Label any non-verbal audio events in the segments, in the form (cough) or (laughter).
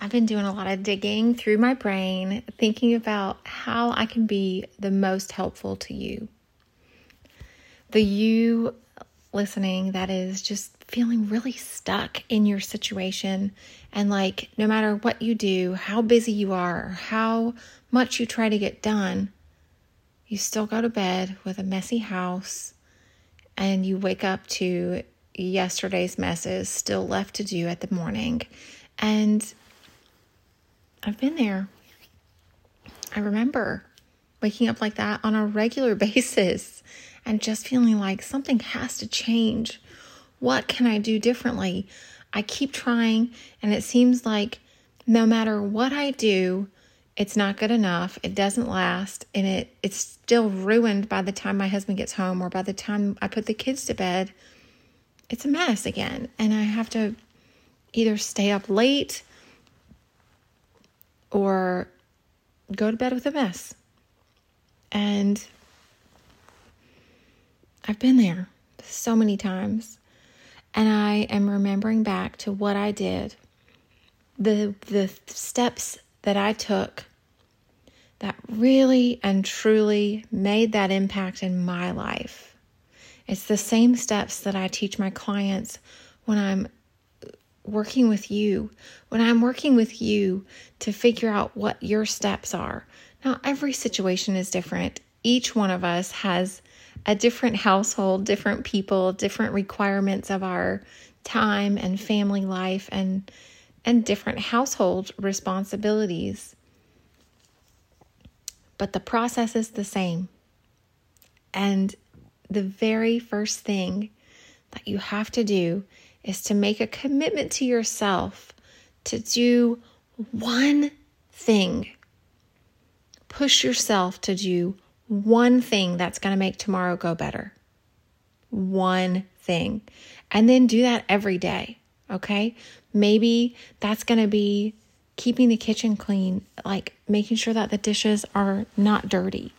I've been doing a lot of digging through my brain, thinking about how I can be the most helpful to you. The you listening that is just feeling really stuck in your situation, and like no matter what you do, how busy you are, how much you try to get done, you still go to bed with a messy house and you wake up to yesterday's messes still left to do at the morning. And I've been there. I remember waking up like that on a regular (laughs) basis and just feeling like something has to change. What can I do differently? I keep trying, and it seems like no matter what I do, it's not good enough. It doesn't last, and it it's still ruined by the time my husband gets home or by the time I put the kids to bed. It's a mess again, and I have to either stay up late or go to bed with a mess. And I've been there so many times. And I am remembering back to what I did, the the steps that I took that really and truly made that impact in my life. It's the same steps that I teach my clients when I'm working with you, when I'm working with you to figure out what your steps are. Now, every situation is different. Each one of us has a different household, different people, different requirements of our time and family life and and different household responsibilities. But the process is the same. And the very first thing that you have to do is to make a commitment to yourself to do one thing. Push yourself to do one thing that's going to make tomorrow go better. One thing. And then do that every day. Okay. Maybe that's going to be keeping the kitchen clean, like making sure that the dishes are not dirty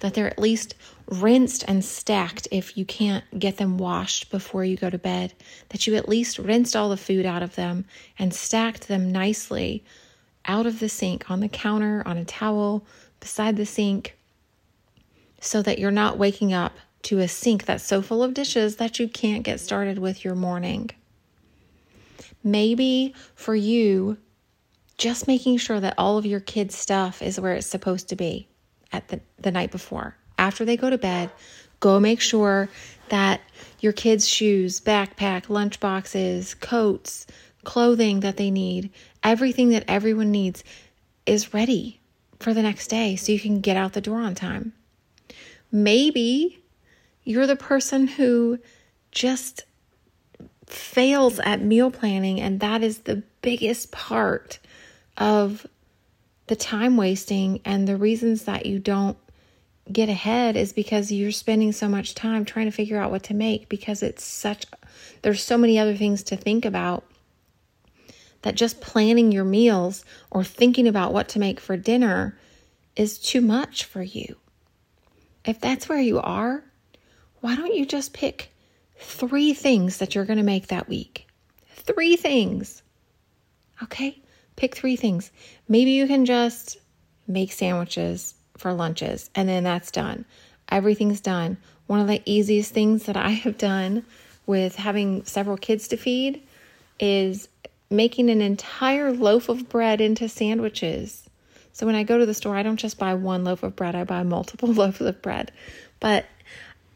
that they're at least rinsed and stacked if you can't get them washed before you go to bed, that you at least rinsed all the food out of them and stacked them nicely out of the sink, on the counter, on a towel, beside the sink, so that you're not waking up to a sink that's so full of dishes that you can't get started with your morning. Maybe for you, just making sure that all of your kids' stuff is where it's supposed to be at the, the night before. After they go to bed, go make sure that your kids' shoes, backpack, lunch boxes, coats, clothing that they need, everything that everyone needs is ready for the next day so you can get out the door on time. Maybe you're the person who just fails at meal planning, and that is the biggest part of the time wasting and the reasons that you don't get ahead is because you're spending so much time trying to figure out what to make because it's such there's so many other things to think about that just planning your meals or thinking about what to make for dinner is too much for you. If that's where you are, why don't you just pick 3 things that you're going to make that week? 3 things. Okay? Pick three things. Maybe you can just make sandwiches for lunches and then that's done. Everything's done. One of the easiest things that I have done with having several kids to feed is making an entire loaf of bread into sandwiches. So when I go to the store, I don't just buy one loaf of bread, I buy multiple (laughs) loaves of bread. But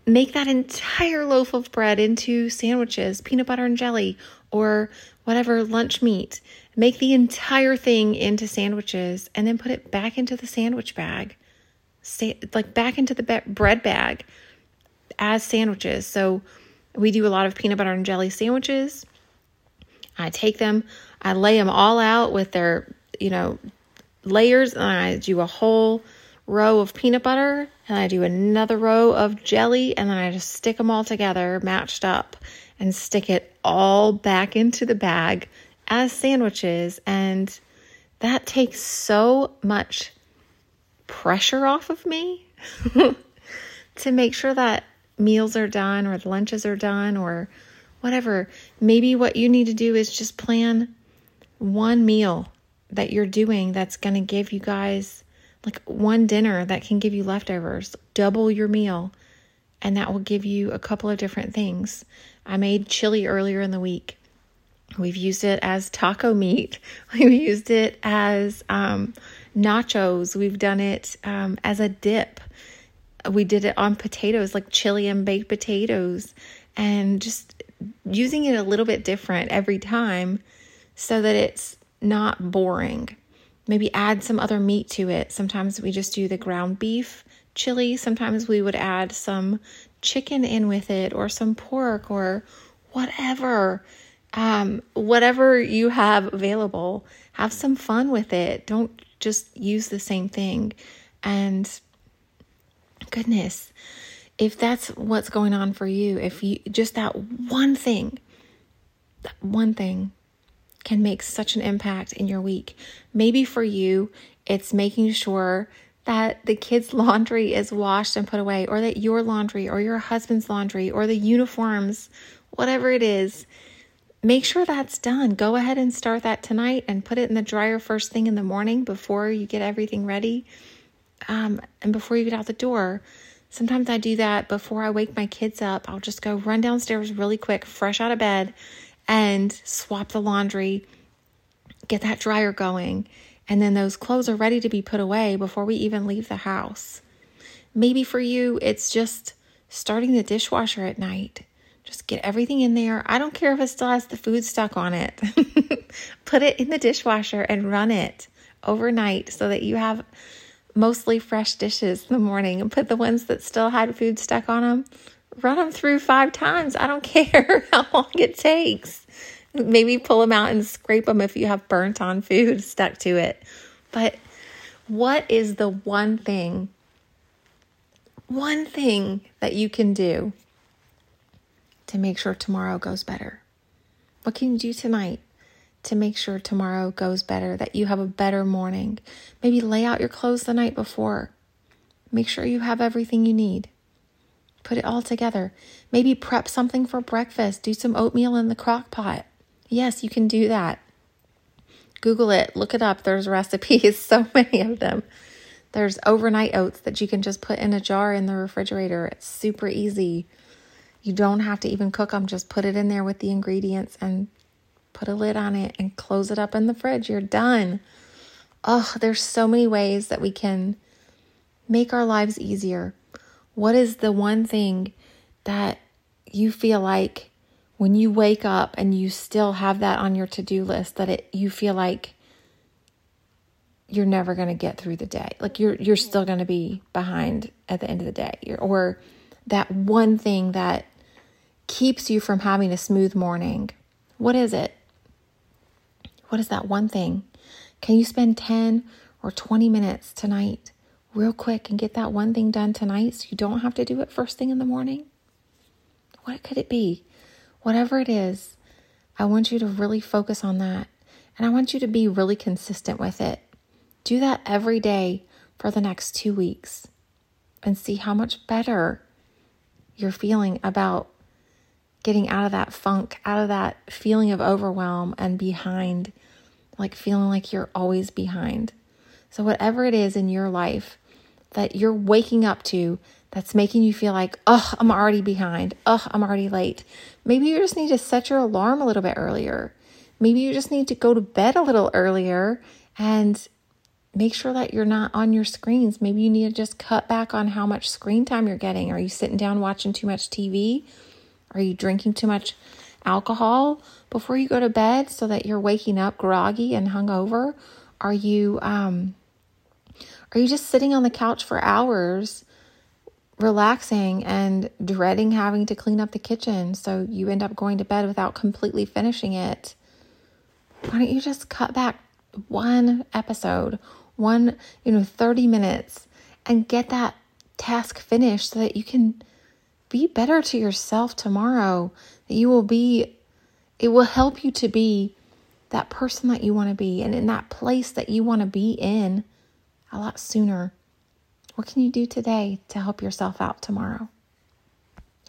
make that entire loaf of bread into sandwiches, peanut butter and jelly, or whatever lunch meat. Make the entire thing into sandwiches and then put it back into the sandwich bag. Stay, like back into the bread bag as sandwiches. So we do a lot of peanut butter and jelly sandwiches. I take them, I lay them all out with their you know, layers and I do a whole row of peanut butter and I do another row of jelly and then I just stick them all together matched up and stick it all back into the bag as sandwiches and that takes so much pressure off of me (laughs) to make sure that meals are done or lunches are done or whatever. Maybe what you need to do is just plan one meal that you're doing that's going to give you guys like one dinner that can give you leftovers, double your meal, and that will give you a couple of different things. I made chili earlier in the week. We've used it as taco meat. (laughs) We've used it as um, nachos. We've done it um, as a dip. We did it on potatoes, like chili and baked potatoes, and just using it a little bit different every time so that it's not boring. Maybe add some other meat to it. Sometimes we just do the ground beef chili. Sometimes we would add some chicken in with it or some pork or whatever. Um, whatever you have available, have some fun with it. Don't just use the same thing. And goodness, if that's what's going on for you, if you just that one thing, that one thing can make such an impact in your week. Maybe for you, it's making sure that the kids' (laughs) laundry is washed and put away, or that your laundry, or your husband's laundry, or the uniforms, whatever it is, make sure that's done. Go ahead and start that tonight and put it in the dryer first thing in the morning before you get everything ready um, and before you get out the door. Sometimes I do that before I wake my kids up. I'll just go run downstairs really quick, fresh out of bed, and swap the laundry, get that dryer going, and then those clothes are ready to be put away before we even leave the house. Maybe for you, it's just starting the dishwasher at night. Just get everything in there. I don't care if it still has the food stuck on it. (laughs) Put it in the dishwasher and run it overnight so that you have mostly fresh dishes in the morning and put the ones that still had food stuck on them run them through five times. I don't (laughs) care how long it takes. Maybe pull them out and scrape them if you have burnt on food stuck to it. But what is the one thing, one thing that you can do to make sure tomorrow goes better? What can you do tonight to make sure tomorrow goes better, that you have a better morning? Maybe lay out your clothes the night before. Make sure you have everything you need. Put it all together. Maybe prep something for breakfast. Do some oatmeal in the crock pot. Yes, you can do that. Google it, look it up. There's (laughs) recipes, so many of them. There's overnight oats that you can just put in a jar in the refrigerator. It's super easy. You don't have to even cook them, just put it in there with the ingredients and put a lid on it and close it up in the fridge. You're done. Oh, there's so many ways that we can make our lives easier. What is the one thing that you feel like when you wake up and you still have that on your to-do list that it you feel like you're never going to get through the day. Like you're you're still going to be behind at the end of the day. or that one thing that keeps you from having a smooth morning. What is it? What is that one thing? Can you spend 10 or 20 minutes tonight real quick and get that one thing done tonight so you don't have to do it first thing in the morning? What could it be? Whatever it is, I want you to really focus on that. And I want you to be really consistent with it. Do that every day for the next two weeks and see how much better you're feeling about getting out of that funk, out of that feeling of overwhelm and behind, like feeling like you're always behind. So, whatever it is in your life that you're waking up to that's making you feel like, oh, I'm already behind. Oh, I'm already late. Maybe you just need to set your alarm a little bit earlier. Maybe you just need to go to bed a little earlier and make sure that you're not on your screens. Maybe you need to just cut back on how much screen time you're getting. Are you sitting down watching too much TV? Are you drinking too much alcohol before you go to bed so that you're waking up groggy and hungover? Are you um, are you just sitting on the couch for hours, relaxing and dreading having to clean up the kitchen so you end up going to bed without completely finishing it? Why don't you just cut back one episode, one, you know, 30 minutes and get that task finished so that you can be better to yourself tomorrow. That you will be, it will help you to be that person that you want to be and in that place that you want to be in a lot sooner. What can you do today to help yourself out tomorrow?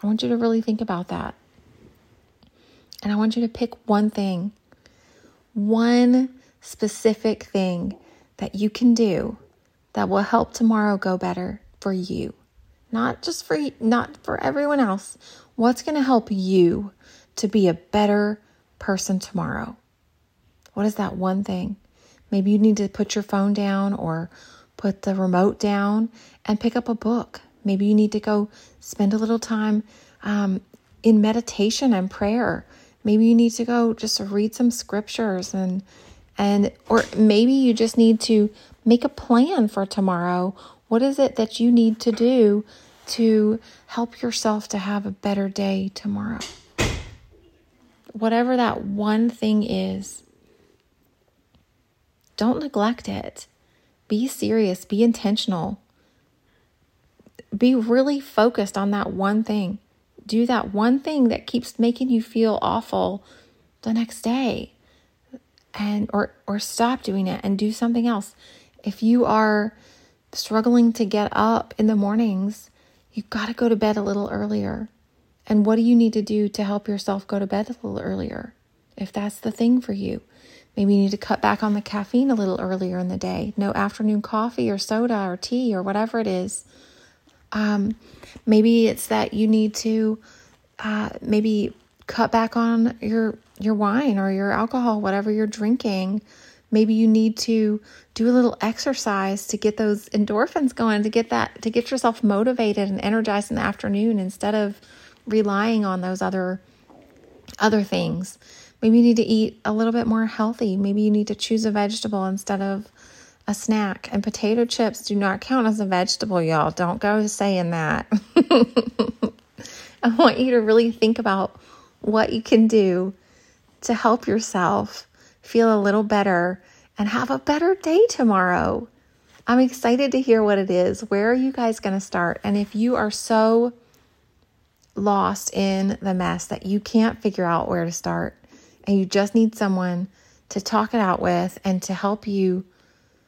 I want you to really think about that. And I want you to pick one thing, one specific thing that you can do that will help tomorrow go better for you. Not just for not for everyone else. What's going to help you to be a better person tomorrow? What is that one thing? Maybe you need to put your phone down or put the remote down and pick up a book. Maybe you need to go spend a little time um, in meditation and prayer. Maybe you need to go just read some scriptures and and or maybe you just need to make a plan for tomorrow. What is it that you need to do to help yourself to have a better day tomorrow? Whatever that one thing is, don't neglect it. Be serious, be intentional. Be really focused on that one thing. Do that one thing that keeps making you feel awful the next day. And or or stop doing it and do something else. If you are struggling to get up in the mornings, you've got to go to bed a little earlier. And what do you need to do to help yourself go to bed a little earlier? If that's the thing for you. Maybe you need to cut back on the caffeine a little earlier in the day. No afternoon coffee or soda or tea or whatever it is. Um, maybe it's that you need to uh, maybe cut back on your your wine or your alcohol, whatever you're drinking. Maybe you need to do a little exercise to get those endorphins going, to get that to get yourself motivated and energized in the afternoon instead of relying on those other other things. Maybe you need to eat a little bit more healthy. Maybe you need to choose a vegetable instead of a snack. And potato chips do not count as a vegetable, y'all. Don't go saying that. (laughs) I want you to really think about what you can do to help yourself feel a little better and have a better day tomorrow. I'm excited to hear what it is. Where are you guys going to start? And if you are so lost in the mess that you can't figure out where to start, and you just need someone to talk it out with and to help you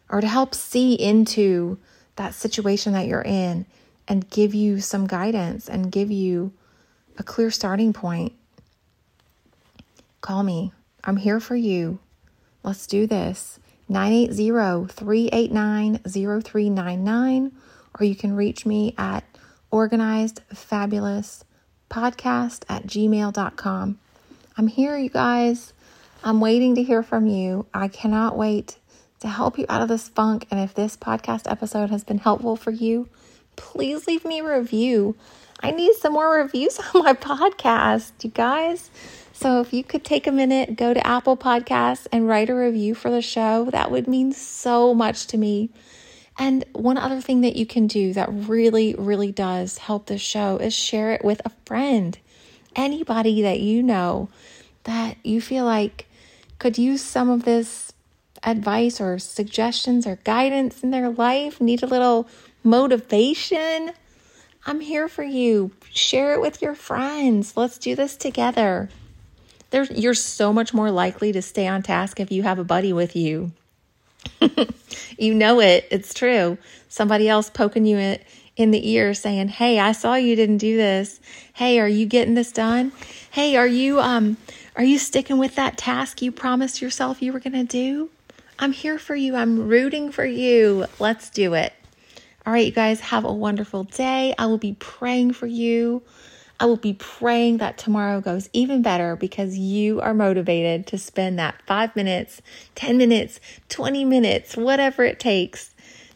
or to help see into that situation that you're in and give you some guidance and give you a clear starting point, call me. I'm here for you. Let's do this. 980 389 0399, or you can reach me at organizedfabulouspodcast at gmail.com. I'm here, you guys. I'm waiting to hear from you. I cannot wait to help you out of this funk. And if this podcast episode has been helpful for you, please leave me a review. I need some more reviews (laughs) on my podcast, you guys. So if you could take a minute, go to Apple Podcasts and write a review for the show, that would mean so much to me. And one other thing that you can do that really, really does help the show is share it with a friend anybody that you know that you feel like could use some of this advice or suggestions or guidance in their life, need a little motivation, I'm here for you. Share it with your friends. Let's do this together. There's, you're so much more likely to stay on task if you have a buddy with you. (laughs) you know it. It's true. Somebody else poking you in, in the ear saying, "Hey, I saw you didn't do this. Hey, are you getting this done? Hey, are you um are you sticking with that task you promised yourself you were going to do? I'm here for you. I'm rooting for you. Let's do it." All right, you guys, have a wonderful day. I will be praying for you. I will be praying that tomorrow goes even better because you are motivated to spend that five minutes, 10 minutes, 20 minutes, whatever it takes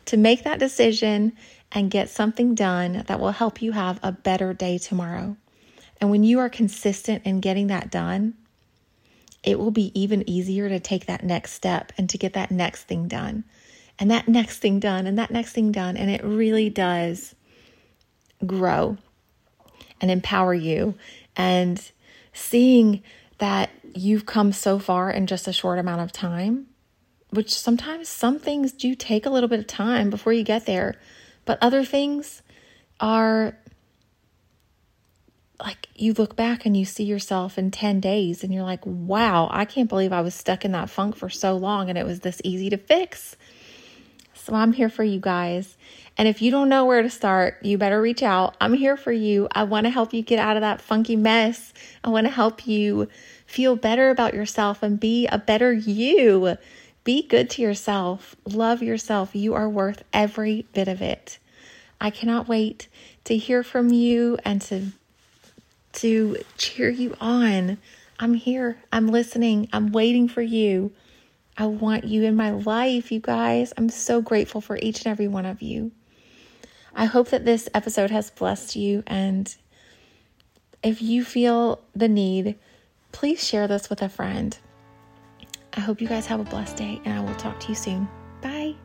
to make that decision and get something done that will help you have a better day tomorrow. And when you are consistent in getting that done, it will be even easier to take that next step and to get that next thing done and that next thing done and that next thing done. And it really does grow and empower you. And seeing that you've come so far in just a short amount of time which sometimes some things do take a little bit of time before you get there, but other things are like you look back and you see yourself in 10 days and you're like, wow, I can't believe I was stuck in that funk for so long and it was this easy to fix. So I'm here for you guys. And if you don't know where to start, you better reach out. I'm here for you. I want to help you get out of that funky mess. I want to help you feel better about yourself and be a better you. Be good to yourself. Love yourself. You are worth every bit of it. I cannot wait to hear from you and to to cheer you on. I'm here. I'm listening. I'm waiting for you. I want you in my life, you guys. I'm so grateful for each and every one of you. I hope that this episode has blessed you. And if you feel the need, please share this with a friend. I hope you guys have a blessed day, and I will talk to you soon. Bye.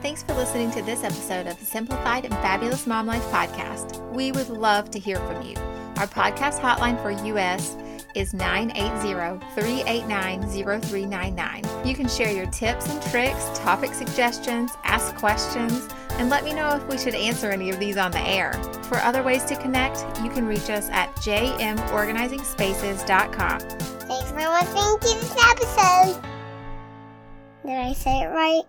Thanks for listening to this episode of the Simplified and Fabulous Mom Life podcast. We would love to hear from you. Our podcast hotline for US is 980-389-0399. You can share your tips and tricks, topic suggestions, ask questions, and let me know if we should answer any of these on the air. For other ways to connect, you can reach us at jmorganizingspaces.com. For listening to this episode. Did I say it right?